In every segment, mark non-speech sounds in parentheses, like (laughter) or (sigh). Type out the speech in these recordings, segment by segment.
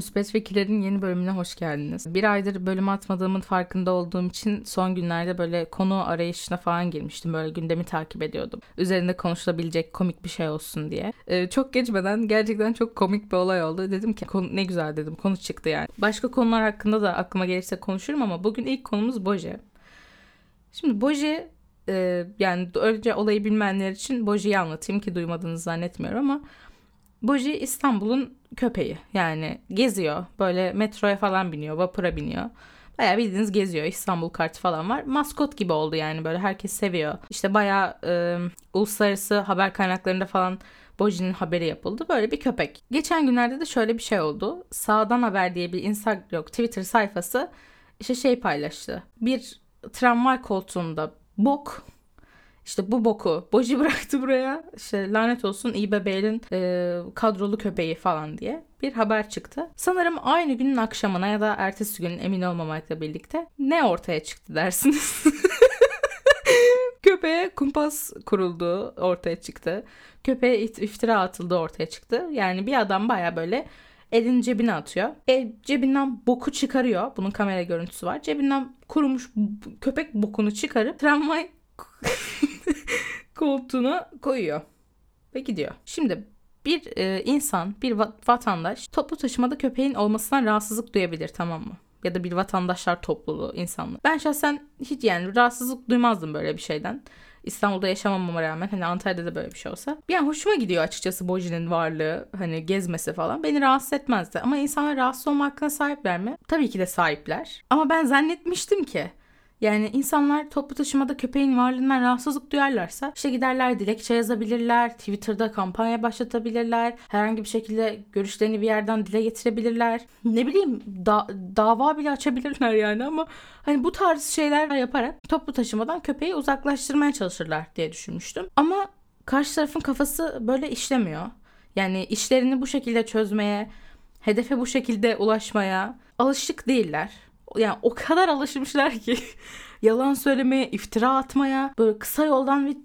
Müspet Fikirlerin yeni bölümüne hoş geldiniz. Bir aydır bölüm atmadığımın farkında olduğum için son günlerde böyle konu arayışına falan girmiştim. Böyle gündemi takip ediyordum. Üzerinde konuşulabilecek komik bir şey olsun diye. Ee, çok geçmeden gerçekten çok komik bir olay oldu. Dedim ki konu, ne güzel dedim konu çıktı yani. Başka konular hakkında da aklıma gelirse konuşurum ama bugün ilk konumuz Boje. Şimdi Boje e, yani önce olayı bilmeyenler için Boje'yi anlatayım ki duymadığınızı zannetmiyorum ama Boji İstanbul'un köpeği. Yani geziyor. Böyle metroya falan biniyor, vapura biniyor. Bayağı bildiğiniz geziyor. İstanbul kartı falan var. Maskot gibi oldu yani böyle herkes seviyor. İşte bayağı e, uluslararası haber kaynaklarında falan Boji'nin haberi yapıldı. Böyle bir köpek. Geçen günlerde de şöyle bir şey oldu. Sağdan Haber diye bir Instagram, Twitter sayfası işte şey paylaştı. Bir tramvay koltuğunda bok işte bu boku Boji (laughs) bıraktı buraya. İşte lanet olsun İBB'nin e, kadrolu köpeği falan diye bir haber çıktı. Sanırım aynı günün akşamına ya da ertesi gün emin olmamakla birlikte ne ortaya çıktı dersiniz? (laughs) Köpeğe kumpas kuruldu ortaya çıktı. Köpeğe iftira atıldı ortaya çıktı. Yani bir adam baya böyle elini cebine atıyor. El cebinden boku çıkarıyor. Bunun kamera görüntüsü var. Cebinden kurumuş köpek bokunu çıkarıp tramvay (laughs) koltuğuna koyuyor ve gidiyor. Şimdi bir e, insan, bir vatandaş toplu taşımada köpeğin olmasından rahatsızlık duyabilir tamam mı? Ya da bir vatandaşlar topluluğu insanlar. Ben şahsen hiç yani rahatsızlık duymazdım böyle bir şeyden. İstanbul'da yaşamamama rağmen hani Antalya'da da böyle bir şey olsa. An hoşuma gidiyor açıkçası Boji'nin varlığı hani gezmesi falan. Beni rahatsız etmezdi. Ama insanlar rahatsız olma hakkına sahipler mi? Tabii ki de sahipler. Ama ben zannetmiştim ki yani insanlar toplu taşımada köpeğin varlığından rahatsızlık duyarlarsa işte giderler dilekçe yazabilirler, Twitter'da kampanya başlatabilirler, herhangi bir şekilde görüşlerini bir yerden dile getirebilirler. Ne bileyim da- dava bile açabilirler yani ama hani bu tarz şeyler yaparak toplu taşımadan köpeği uzaklaştırmaya çalışırlar diye düşünmüştüm. Ama karşı tarafın kafası böyle işlemiyor. Yani işlerini bu şekilde çözmeye, hedefe bu şekilde ulaşmaya alışık değiller yani o kadar alışmışlar ki (laughs) yalan söylemeye, iftira atmaya, böyle kısa yoldan ve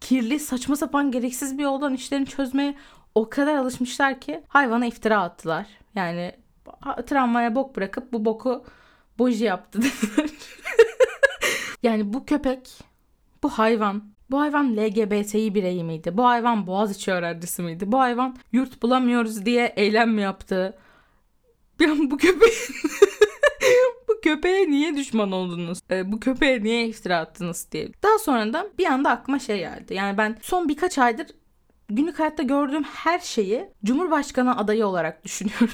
kirli, saçma sapan gereksiz bir yoldan işlerini çözmeye o kadar alışmışlar ki hayvana iftira attılar. Yani tramvaya bok bırakıp bu boku boji yaptı (laughs) yani bu köpek, bu hayvan, bu hayvan LGBTİ bireyi miydi? Bu hayvan Boğaziçi öğrencisi miydi? Bu hayvan yurt bulamıyoruz diye eylem mi yaptı? Bir (laughs) bu köpeğin köpeğe niye düşman oldunuz? E, bu köpeğe niye iftira attınız diye. Daha sonra da bir anda aklıma şey geldi. Yani ben son birkaç aydır günlük hayatta gördüğüm her şeyi Cumhurbaşkanı adayı olarak (laughs) düşünüyorum.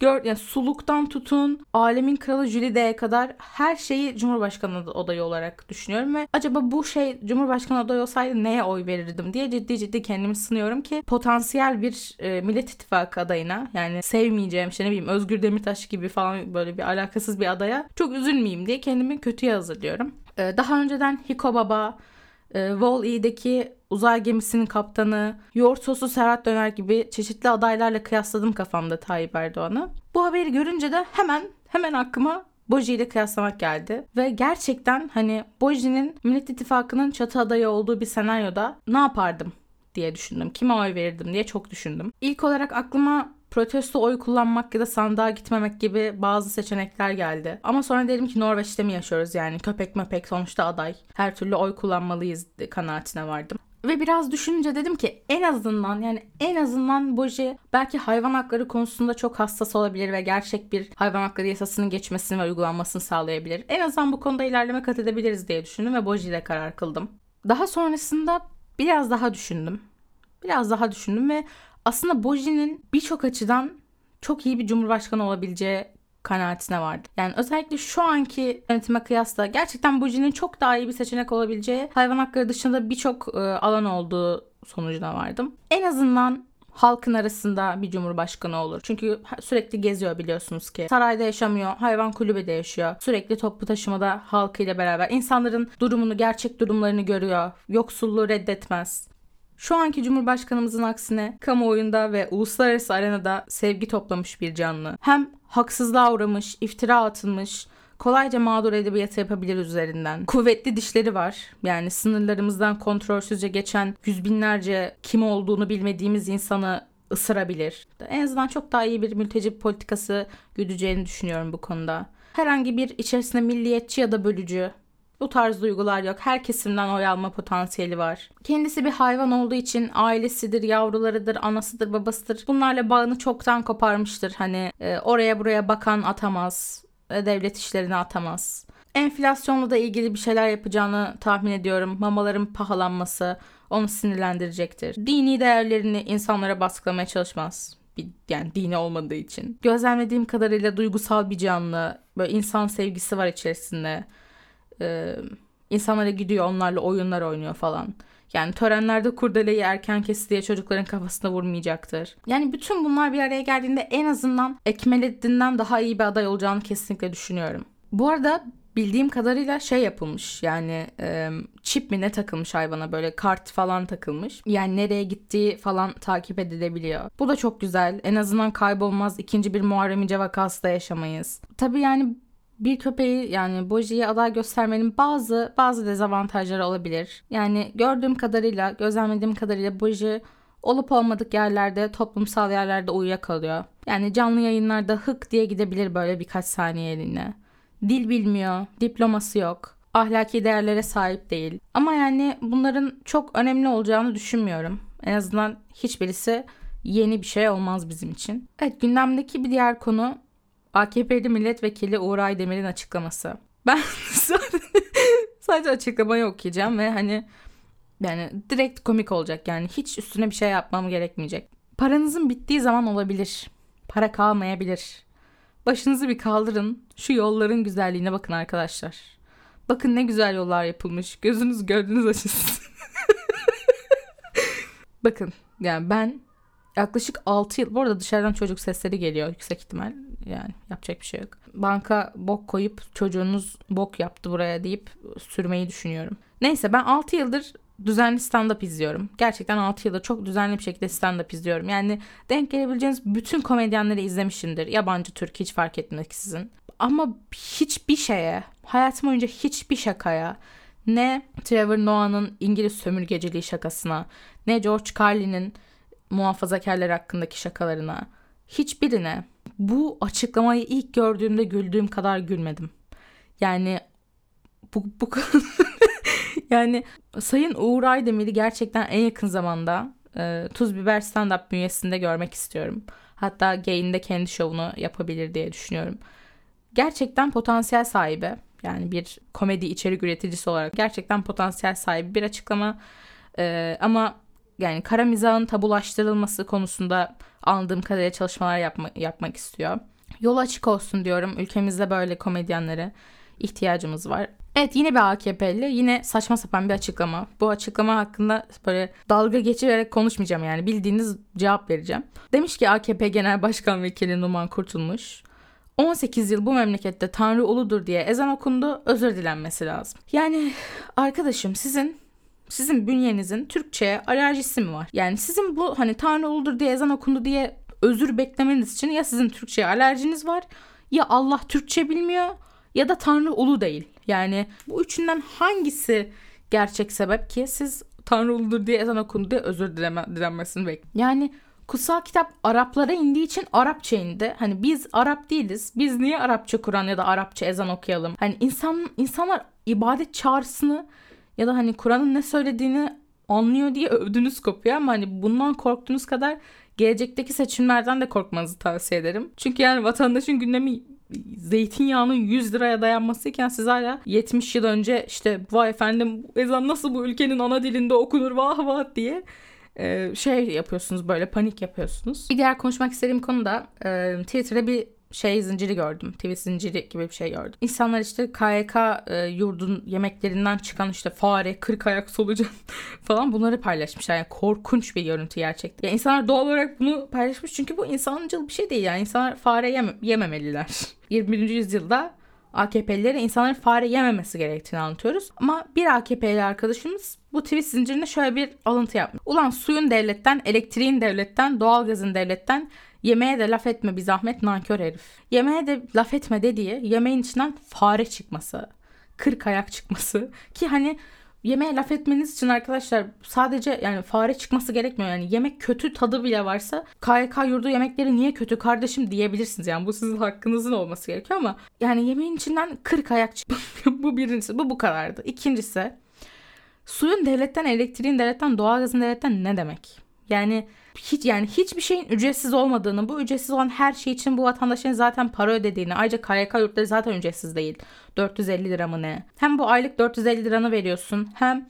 Gör, yani suluktan tutun, alemin kralı Jülide'ye kadar her şeyi Cumhurbaşkanı adayı olarak düşünüyorum ve acaba bu şey Cumhurbaşkanı adayı olsaydı neye oy verirdim diye ciddi ciddi kendimi sınıyorum ki potansiyel bir e, Millet İttifakı adayına yani sevmeyeceğim işte ne bileyim Özgür Demirtaş gibi falan böyle bir alakasız bir adaya çok üzülmeyeyim diye kendimi kötüye hazırlıyorum. E, daha önceden Hiko Baba, Wall-E'deki uzay gemisinin kaptanı, yoğurt sosu Serhat Döner gibi çeşitli adaylarla kıyasladım kafamda Tayyip Erdoğan'ı. Bu haberi görünce de hemen hemen aklıma Boji ile kıyaslamak geldi. Ve gerçekten hani Boji'nin Millet İttifakı'nın çatı adayı olduğu bir senaryoda ne yapardım diye düşündüm. Kime oy verirdim diye çok düşündüm. İlk olarak aklıma protesto oy kullanmak ya da sandığa gitmemek gibi bazı seçenekler geldi. Ama sonra dedim ki Norveç'te mi yaşıyoruz yani köpek mepek sonuçta aday. Her türlü oy kullanmalıyız kanaatine vardım. Ve biraz düşününce dedim ki en azından yani en azından Boji belki hayvan hakları konusunda çok hassas olabilir ve gerçek bir hayvan hakları yasasının geçmesini ve uygulanmasını sağlayabilir. En azından bu konuda ilerleme kat edebiliriz diye düşündüm ve Boji ile karar kıldım. Daha sonrasında biraz daha düşündüm. Biraz daha düşündüm ve aslında Boji'nin birçok açıdan çok iyi bir cumhurbaşkanı olabileceği kanaatine vardı. Yani özellikle şu anki yönetime kıyasla gerçekten Buji'nin çok daha iyi bir seçenek olabileceği hayvan hakları dışında birçok e, alan olduğu sonucuna vardım. En azından halkın arasında bir cumhurbaşkanı olur. Çünkü sürekli geziyor biliyorsunuz ki. Sarayda yaşamıyor, hayvan kulübede yaşıyor. Sürekli toplu taşımada halkıyla beraber insanların durumunu, gerçek durumlarını görüyor. Yoksulluğu reddetmez. Şu anki Cumhurbaşkanımızın aksine kamuoyunda ve uluslararası arenada sevgi toplamış bir canlı. Hem haksızlığa uğramış, iftira atılmış, kolayca mağdur edebiyatı yapabilir üzerinden. Kuvvetli dişleri var. Yani sınırlarımızdan kontrolsüzce geçen yüz binlerce kim olduğunu bilmediğimiz insanı ısırabilir. En azından çok daha iyi bir mülteci politikası güdeceğini düşünüyorum bu konuda. Herhangi bir içerisinde milliyetçi ya da bölücü bu tarz duygular yok. Her kesimden oy alma potansiyeli var. Kendisi bir hayvan olduğu için ailesidir, yavrularıdır, anasıdır, babasıdır. Bunlarla bağını çoktan koparmıştır. Hani e, oraya buraya bakan atamaz. E, devlet işlerine atamaz. Enflasyonla da ilgili bir şeyler yapacağını tahmin ediyorum. Mamaların pahalanması onu sinirlendirecektir. Dini değerlerini insanlara baskılamaya çalışmaz. Yani dini olmadığı için. Gözlemlediğim kadarıyla duygusal bir canlı. Böyle insan sevgisi var içerisinde. Ee, insanlara gidiyor onlarla oyunlar oynuyor falan. Yani törenlerde kurdeleyi erken kes diye çocukların kafasına vurmayacaktır. Yani bütün bunlar bir araya geldiğinde en azından Ekmelettin'den daha iyi bir aday olacağını kesinlikle düşünüyorum. Bu arada bildiğim kadarıyla şey yapılmış yani e, çip mi ne takılmış hayvana böyle kart falan takılmış. Yani nereye gittiği falan takip edilebiliyor. Bu da çok güzel. En azından kaybolmaz. ikinci bir Muharrem İnce vakası da yaşamayız. Tabii yani bir köpeği yani Boji'ye aday göstermenin bazı bazı dezavantajları olabilir. Yani gördüğüm kadarıyla, gözlemlediğim kadarıyla Boji olup olmadık yerlerde, toplumsal yerlerde uyuyakalıyor. Yani canlı yayınlarda hık diye gidebilir böyle birkaç saniyeliğine. Dil bilmiyor, diploması yok, ahlaki değerlere sahip değil. Ama yani bunların çok önemli olacağını düşünmüyorum. En azından hiçbirisi yeni bir şey olmaz bizim için. Evet gündemdeki bir diğer konu AKP'li milletvekili Uğur Aydemir'in açıklaması. Ben (laughs) sadece açıklamayı okuyacağım ve hani yani direkt komik olacak yani hiç üstüne bir şey yapmam gerekmeyecek. Paranızın bittiği zaman olabilir. Para kalmayabilir. Başınızı bir kaldırın. Şu yolların güzelliğine bakın arkadaşlar. Bakın ne güzel yollar yapılmış. Gözünüz gördüğünüz açılsın. (laughs) bakın yani ben yaklaşık 6 yıl bu arada dışarıdan çocuk sesleri geliyor yüksek ihtimal yani yapacak bir şey yok. Banka bok koyup çocuğunuz bok yaptı buraya deyip sürmeyi düşünüyorum. Neyse ben 6 yıldır düzenli stand-up izliyorum. Gerçekten 6 yıldır çok düzenli bir şekilde stand-up izliyorum. Yani denk gelebileceğiniz bütün komedyenleri izlemişimdir. Yabancı, Türk hiç fark etmeksizin. Ama hiçbir şeye, hayatım boyunca hiçbir şakaya, ne Trevor Noah'nın İngiliz sömürgeciliği şakasına, ne George Carlin'in muhafazakarlar hakkındaki şakalarına, hiçbirine bu açıklamayı ilk gördüğümde güldüğüm kadar gülmedim. Yani bu, bu (laughs) yani Sayın Uğur Aydemir'i gerçekten en yakın zamanda e, Tuz Biber stand-up bünyesinde görmek istiyorum. Hatta Gain'de kendi şovunu yapabilir diye düşünüyorum. Gerçekten potansiyel sahibi yani bir komedi içerik üreticisi olarak gerçekten potansiyel sahibi bir açıklama. E, ama yani kara mizahın tabulaştırılması konusunda anladığım kadarıyla çalışmalar yapma, yapmak istiyor. Yol açık olsun diyorum. Ülkemizde böyle komedyenlere ihtiyacımız var. Evet yine bir AKP'li yine saçma sapan bir açıklama. Bu açıklama hakkında böyle dalga geçirerek konuşmayacağım yani bildiğiniz cevap vereceğim. Demiş ki AKP Genel Başkan Vekili Numan Kurtulmuş 18 yıl bu memlekette Tanrı uludur diye ezan okundu özür dilenmesi lazım. Yani arkadaşım sizin sizin bünyenizin Türkçe'ye alerjisi mi var? Yani sizin bu hani Tanrı uludur diye ezan okundu diye özür beklemeniz için ya sizin Türkçe'ye alerjiniz var ya Allah Türkçe bilmiyor ya da Tanrı ulu değil. Yani bu üçünden hangisi gerçek sebep ki siz Tanrı uludur diye ezan okundu diye özür dileme, dilenmesini bek. Yani kutsal kitap Araplara indiği için Arapça indi. Hani biz Arap değiliz. Biz niye Arapça Kur'an ya da Arapça ezan okuyalım? Hani insan insanlar ibadet çağrısını ya da hani Kur'an'ın ne söylediğini anlıyor diye övdünüz kopuyor ama hani bundan korktuğunuz kadar gelecekteki seçimlerden de korkmanızı tavsiye ederim. Çünkü yani vatandaşın gündemi zeytinyağının 100 liraya dayanmasıyken siz hala 70 yıl önce işte vay efendim ezan nasıl bu ülkenin ana dilinde okunur vah vah diye şey yapıyorsunuz böyle panik yapıyorsunuz. Bir diğer konuşmak istediğim konu da Twitter'da bir şey zinciri gördüm. TV zinciri gibi bir şey gördüm. İnsanlar işte KYK e, yurdun yemeklerinden çıkan işte fare, kırk ayak solucan (laughs) falan bunları paylaşmışlar. Yani korkunç bir görüntü gerçekten. Yani insanlar doğal olarak bunu paylaşmış çünkü bu insancıl bir şey değil. Yani insanlar fare yeme yememeliler. (laughs) 21. yüzyılda AKP'lilere insanların fare yememesi gerektiğini anlatıyoruz. Ama bir AKP'li arkadaşımız bu tweet zincirine şöyle bir alıntı yapmış. Ulan suyun devletten, elektriğin devletten, doğalgazın devletten, Yemeğe de laf etme bir zahmet nankör herif. Yemeğe de laf etme dediği yemeğin içinden fare çıkması. Kırk ayak çıkması. Ki hani yemeğe laf etmeniz için arkadaşlar sadece yani fare çıkması gerekmiyor. Yani yemek kötü tadı bile varsa KYK yurdu yemekleri niye kötü kardeşim diyebilirsiniz. Yani bu sizin hakkınızın olması gerekiyor ama yani yemeğin içinden 40 ayak çıkıyor. (laughs) bu birincisi. Bu bu kadardı. İkincisi suyun devletten, elektriğin devletten, doğalgazın devletten ne demek? Yani hiç yani hiçbir şeyin ücretsiz olmadığını, bu ücretsiz olan her şey için bu vatandaşların zaten para ödediğini, ayrıca KYK yurtları zaten ücretsiz değil. 450 lira mı ne? Hem bu aylık 450 liranı veriyorsun hem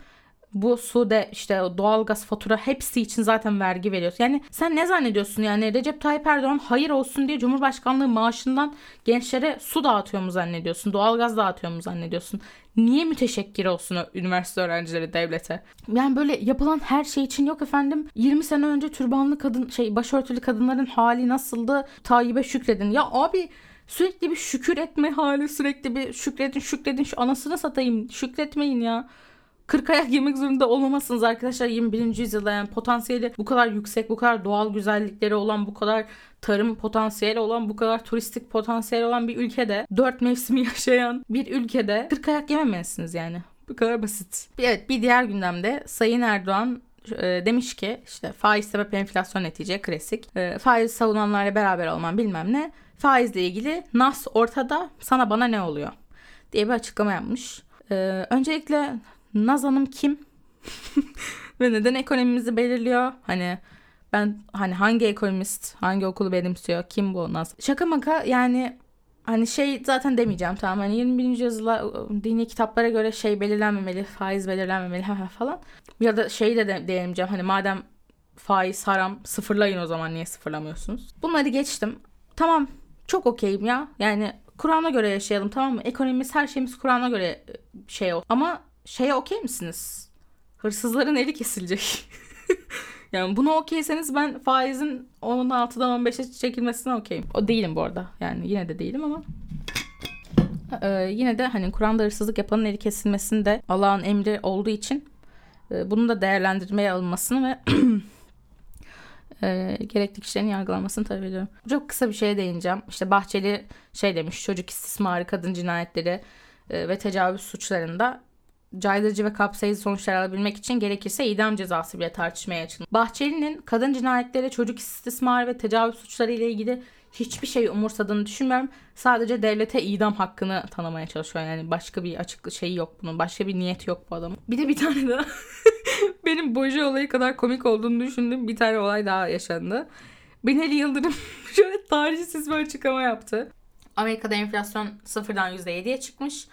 bu su de işte doğalgaz fatura hepsi için zaten vergi veriyorsun. Yani sen ne zannediyorsun yani Recep Tayyip Erdoğan hayır olsun diye Cumhurbaşkanlığı maaşından gençlere su dağıtıyor mu zannediyorsun? Doğalgaz dağıtıyor mu zannediyorsun? Niye müteşekkir olsun o üniversite öğrencileri devlete? Yani böyle yapılan her şey için yok efendim. 20 sene önce türbanlı kadın şey başörtülü kadınların hali nasıldı? Tayyip'e şükredin. Ya abi sürekli bir şükür etme hali sürekli bir şükredin şükredin şu anasını satayım şükretmeyin ya. 40 ayak yemek zorunda olmamasınız arkadaşlar 21. yüzyılda yani potansiyeli bu kadar yüksek, bu kadar doğal güzellikleri olan, bu kadar tarım potansiyeli olan, bu kadar turistik potansiyeli olan bir ülkede, dört mevsimi (laughs) yaşayan bir ülkede 40 ayak yememelisiniz yani. Bu kadar basit. Evet bir diğer gündemde Sayın Erdoğan e, demiş ki işte faiz sebep enflasyon netice klasik. E, faiz savunanlarla beraber olman bilmem ne. Faizle ilgili nas ortada sana bana ne oluyor diye bir açıklama yapmış. E, öncelikle Naz Hanım kim? (laughs) Ve neden ekonomimizi belirliyor? Hani ben hani hangi ekonomist hangi okulu benimsiyor? Kim bu Naz? Şaka maka yani hani şey zaten demeyeceğim tamam hani 21. yüzyılda dini kitaplara göre şey belirlenmemeli, faiz belirlenmemeli (laughs) falan. Ya da şey de, de hani madem faiz haram sıfırlayın o zaman niye sıfırlamıyorsunuz? Bunları geçtim. Tamam çok okeyim ya. Yani Kur'an'a göre yaşayalım tamam mı? Ekonomimiz her şeyimiz Kur'an'a göre şey olsun. Ama şeye okey misiniz? Hırsızların eli kesilecek. (laughs) yani bunu okeyseniz ben faizin 16'dan 15'e çekilmesine okeyim. O değilim bu arada. Yani yine de değilim ama. Ee, yine de hani Kur'an'da hırsızlık yapanın eli kesilmesinde Allah'ın emri olduğu için e, bunun da değerlendirmeye alınmasını ve (clears throat) e, gerekli kişilerin yargılanmasını talep ediyorum. Çok kısa bir şeye değineceğim. İşte Bahçeli şey demiş çocuk istismarı, kadın cinayetleri e, ve tecavüz suçlarında caydırıcı ve kapsayıcı sonuçlar alabilmek için gerekirse idam cezası bile tartışmaya açıldı. Bahçeli'nin kadın cinayetleri, çocuk istismarı ve tecavüz suçları ile ilgili hiçbir şey umursadığını düşünmüyorum. Sadece devlete idam hakkını tanımaya çalışıyor. Yani başka bir açık şey yok bunun. Başka bir niyet yok bu adamın. Bir de bir tane daha (laughs) benim Boji olayı kadar komik olduğunu düşündüğüm bir tane olay daha yaşandı. Binali Yıldırım (laughs) şöyle tarihsiz bir açıklama yaptı. Amerika'da enflasyon sıfırdan %7'ye çıkmış.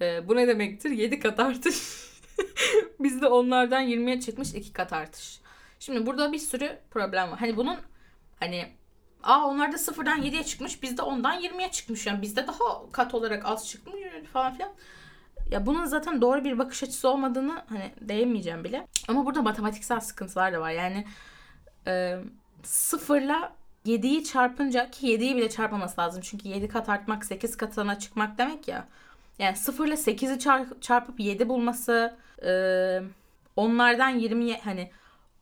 E, bu ne demektir? 7 kat artış. (laughs) Bizde onlardan 20'ye çıkmış 2 kat artış. Şimdi burada bir sürü problem var. Hani bunun hani aa onlarda sıfırdan 7'ye çıkmış bizde ondan 20'ye çıkmış. Yani bizde daha kat olarak az çıkmış falan filan. Ya bunun zaten doğru bir bakış açısı olmadığını hani değinmeyeceğim bile. Ama burada matematiksel sıkıntılar da var. Yani e, sıfırla 7'yi çarpınca ki 7'yi bile çarpmaması lazım. Çünkü 7 kat artmak 8 katına çıkmak demek ya. Yani 0 ile 8'i çarp, çarpıp 7 bulması onlardan 20'ye hani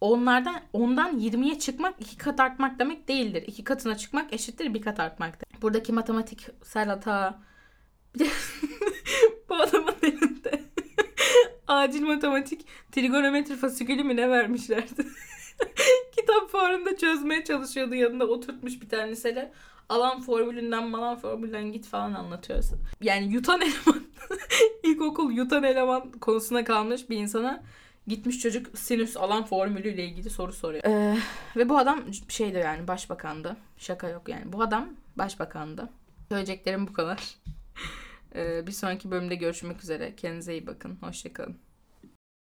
onlardan ondan 20'ye çıkmak iki kat artmak demek değildir. İki katına çıkmak eşittir bir kat artmaktır. Buradaki matematiksel hata bir (laughs) bu adamın elinde (laughs) acil matematik trigonometri fasikülü mü ne vermişlerdi. (laughs) Fuarında çözmeye çalışıyordu yanında oturtmuş bir tane lisede alan formülünden malan formülünden git falan anlatıyorsa. Yani yutan (laughs) eleman ilkokul yutan eleman konusuna kalmış bir insana gitmiş çocuk sinüs alan formülüyle ilgili soru soruyor. Ee, ve bu adam şeydi yani başbakandı. Şaka yok yani. Bu adam başbakandı. Söyleyeceklerim bu kadar. (laughs) Ee, bir sonraki bölümde görüşmek üzere. Kendinize iyi bakın. Hoşçakalın.